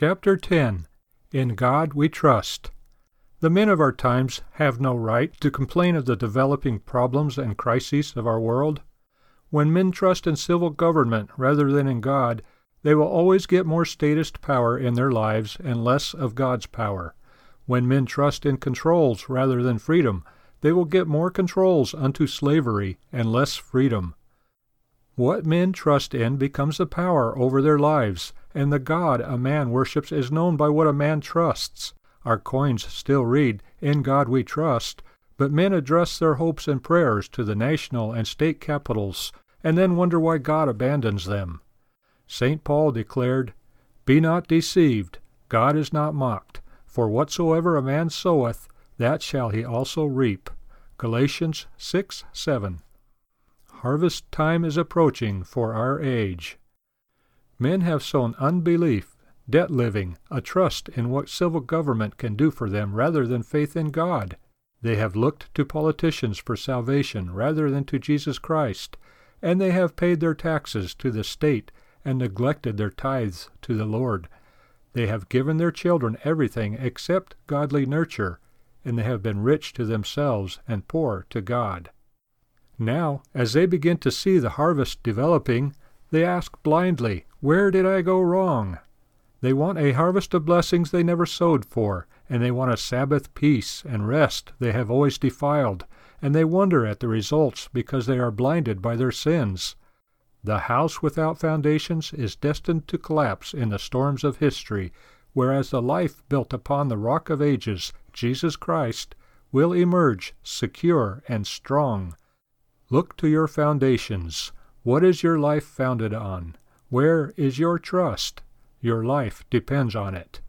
Chapter 10 In God We Trust. The men of our times have no right to complain of the developing problems and crises of our world. When men trust in civil government rather than in God, they will always get more statist power in their lives and less of God's power. When men trust in controls rather than freedom, they will get more controls unto slavery and less freedom. What men trust in becomes the power over their lives, and the God a man worships is known by what a man trusts. Our coins still read, In God we trust, but men address their hopes and prayers to the national and state capitals, and then wonder why God abandons them. St. Paul declared, Be not deceived, God is not mocked, for whatsoever a man soweth, that shall he also reap. Galatians 6 7. Harvest time is approaching for our age. Men have sown unbelief, debt living, a trust in what civil government can do for them rather than faith in God. They have looked to politicians for salvation rather than to Jesus Christ, and they have paid their taxes to the state and neglected their tithes to the Lord. They have given their children everything except godly nurture, and they have been rich to themselves and poor to God. Now, as they begin to see the harvest developing, they ask blindly, Where did I go wrong? They want a harvest of blessings they never sowed for, and they want a Sabbath peace and rest they have always defiled, and they wonder at the results because they are blinded by their sins. The house without foundations is destined to collapse in the storms of history, whereas the life built upon the rock of ages, Jesus Christ, will emerge secure and strong. Look to your foundations. What is your life founded on? Where is your trust? Your life depends on it.